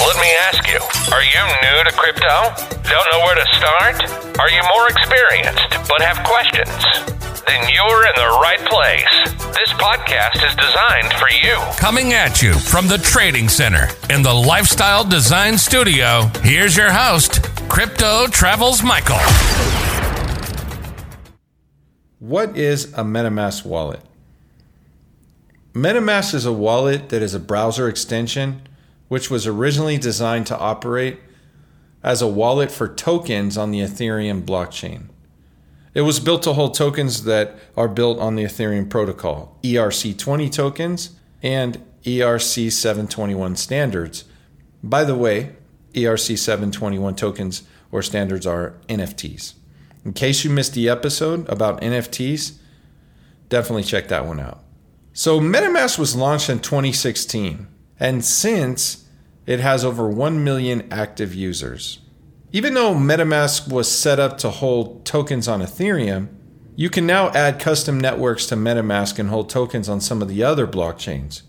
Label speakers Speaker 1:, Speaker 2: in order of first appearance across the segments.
Speaker 1: Let me ask you, are you new to crypto? Don't know where to start? Are you more experienced but have questions? Then you're in the right place. This podcast is designed for you. Coming at you from the Trading Center in the Lifestyle Design Studio, here's your host, Crypto Travels Michael.
Speaker 2: What is a MetaMask wallet? MetaMask is a wallet that is a browser extension which was originally designed to operate as a wallet for tokens on the Ethereum blockchain. It was built to hold tokens that are built on the Ethereum protocol, ERC20 tokens and ERC 721 standards. By the way, ERC 721 tokens or standards are NFTs. In case you missed the episode about NFTs, definitely check that one out. So, MetaMask was launched in 2016, and since it has over 1 million active users. Even though MetaMask was set up to hold tokens on Ethereum, you can now add custom networks to MetaMask and hold tokens on some of the other blockchains,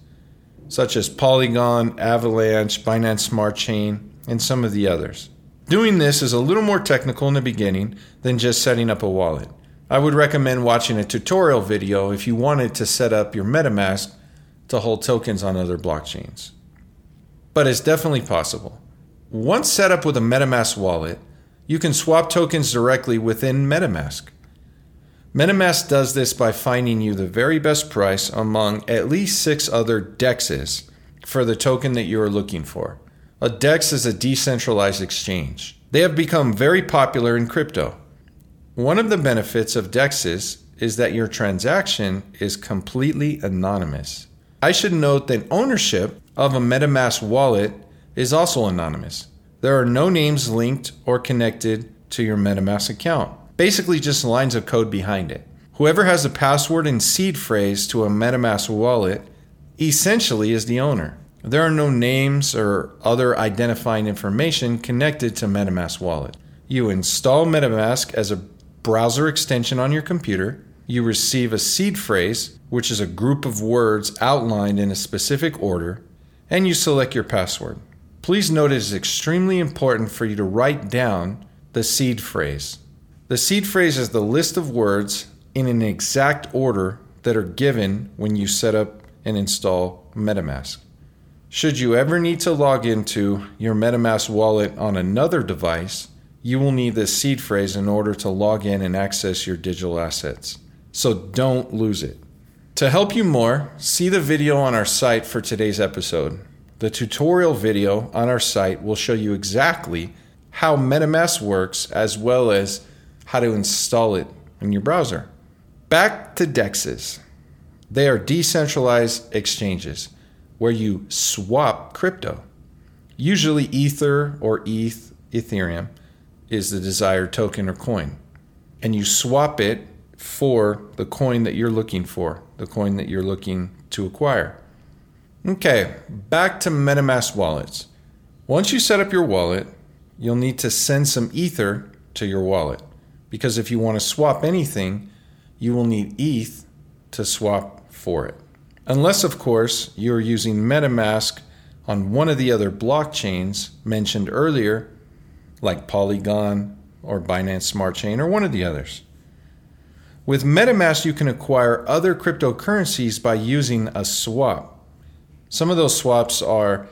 Speaker 2: such as Polygon, Avalanche, Binance Smart Chain, and some of the others. Doing this is a little more technical in the beginning than just setting up a wallet. I would recommend watching a tutorial video if you wanted to set up your MetaMask to hold tokens on other blockchains but it's definitely possible. Once set up with a MetaMask wallet, you can swap tokens directly within MetaMask. MetaMask does this by finding you the very best price among at least six other DEXs for the token that you are looking for. A DEX is a decentralized exchange. They have become very popular in crypto. One of the benefits of DEXs is that your transaction is completely anonymous. I should note that ownership of a MetaMask wallet is also anonymous. There are no names linked or connected to your MetaMask account, basically just lines of code behind it. Whoever has the password and seed phrase to a MetaMask wallet essentially is the owner. There are no names or other identifying information connected to MetaMask wallet. You install MetaMask as a browser extension on your computer. You receive a seed phrase, which is a group of words outlined in a specific order and you select your password. Please note it is extremely important for you to write down the seed phrase. The seed phrase is the list of words in an exact order that are given when you set up and install MetaMask. Should you ever need to log into your MetaMask wallet on another device, you will need this seed phrase in order to log in and access your digital assets. So don't lose it. To help you more, see the video on our site for today's episode. The tutorial video on our site will show you exactly how MetaMask works as well as how to install it in your browser. Back to DEXs. They are decentralized exchanges where you swap crypto. Usually, Ether or ETH, Ethereum, is the desired token or coin. And you swap it for the coin that you're looking for, the coin that you're looking to acquire. Okay, back to MetaMask wallets. Once you set up your wallet, you'll need to send some Ether to your wallet because if you want to swap anything, you will need ETH to swap for it. Unless, of course, you're using MetaMask on one of the other blockchains mentioned earlier, like Polygon or Binance Smart Chain or one of the others. With MetaMask, you can acquire other cryptocurrencies by using a swap. Some of those swaps are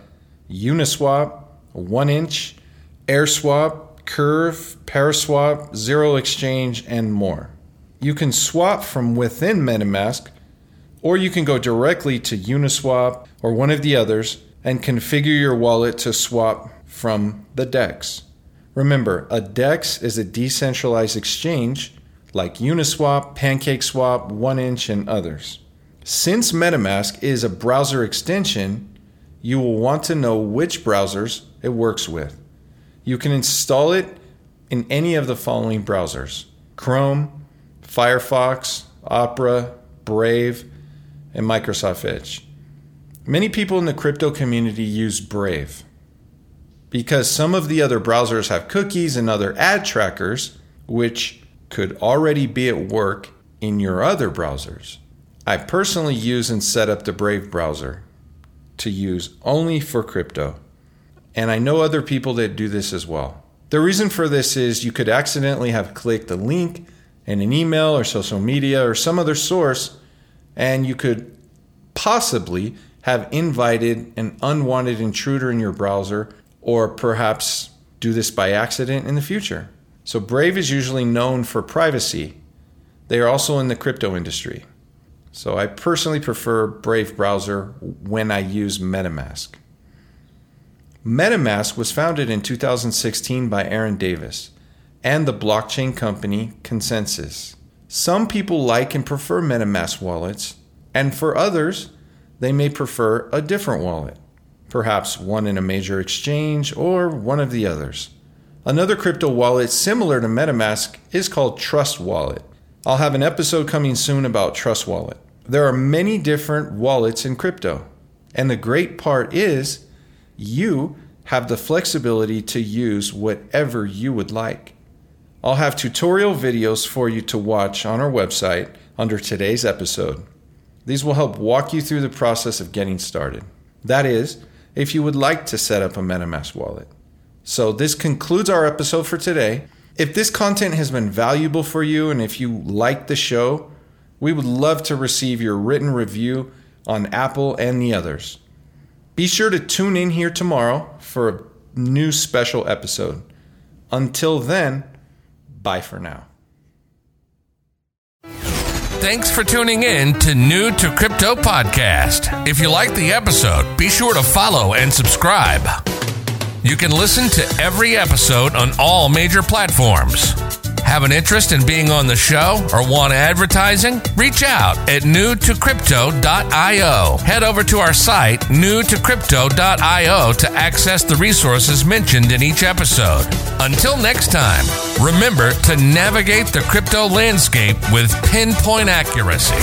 Speaker 2: Uniswap, 1inch, AirSwap, Curve, Paraswap, Zero Exchange, and more. You can swap from within MetaMask, or you can go directly to Uniswap or one of the others and configure your wallet to swap from the DEX. Remember, a DEX is a decentralized exchange like Uniswap, PancakeSwap, 1inch, and others. Since MetaMask is a browser extension, you will want to know which browsers it works with. You can install it in any of the following browsers Chrome, Firefox, Opera, Brave, and Microsoft Edge. Many people in the crypto community use Brave because some of the other browsers have cookies and other ad trackers, which could already be at work in your other browsers. I personally use and set up the Brave browser to use only for crypto. And I know other people that do this as well. The reason for this is you could accidentally have clicked a link in an email or social media or some other source, and you could possibly have invited an unwanted intruder in your browser, or perhaps do this by accident in the future. So, Brave is usually known for privacy. They are also in the crypto industry. So, I personally prefer Brave browser when I use MetaMask. MetaMask was founded in 2016 by Aaron Davis and the blockchain company ConsenSys. Some people like and prefer MetaMask wallets, and for others, they may prefer a different wallet, perhaps one in a major exchange or one of the others. Another crypto wallet similar to MetaMask is called Trust Wallet. I'll have an episode coming soon about Trust Wallet. There are many different wallets in crypto, and the great part is you have the flexibility to use whatever you would like. I'll have tutorial videos for you to watch on our website under today's episode. These will help walk you through the process of getting started. That is, if you would like to set up a MetaMask wallet. So, this concludes our episode for today. If this content has been valuable for you and if you like the show, we would love to receive your written review on Apple and the others. Be sure to tune in here tomorrow for a new special episode. Until then, bye for now.
Speaker 1: Thanks for tuning in to New to Crypto Podcast. If you like the episode, be sure to follow and subscribe. You can listen to every episode on all major platforms. Have an interest in being on the show or want advertising? Reach out at newtocrypto.io. Head over to our site, newtocrypto.io, to access the resources mentioned in each episode. Until next time, remember to navigate the crypto landscape with pinpoint accuracy.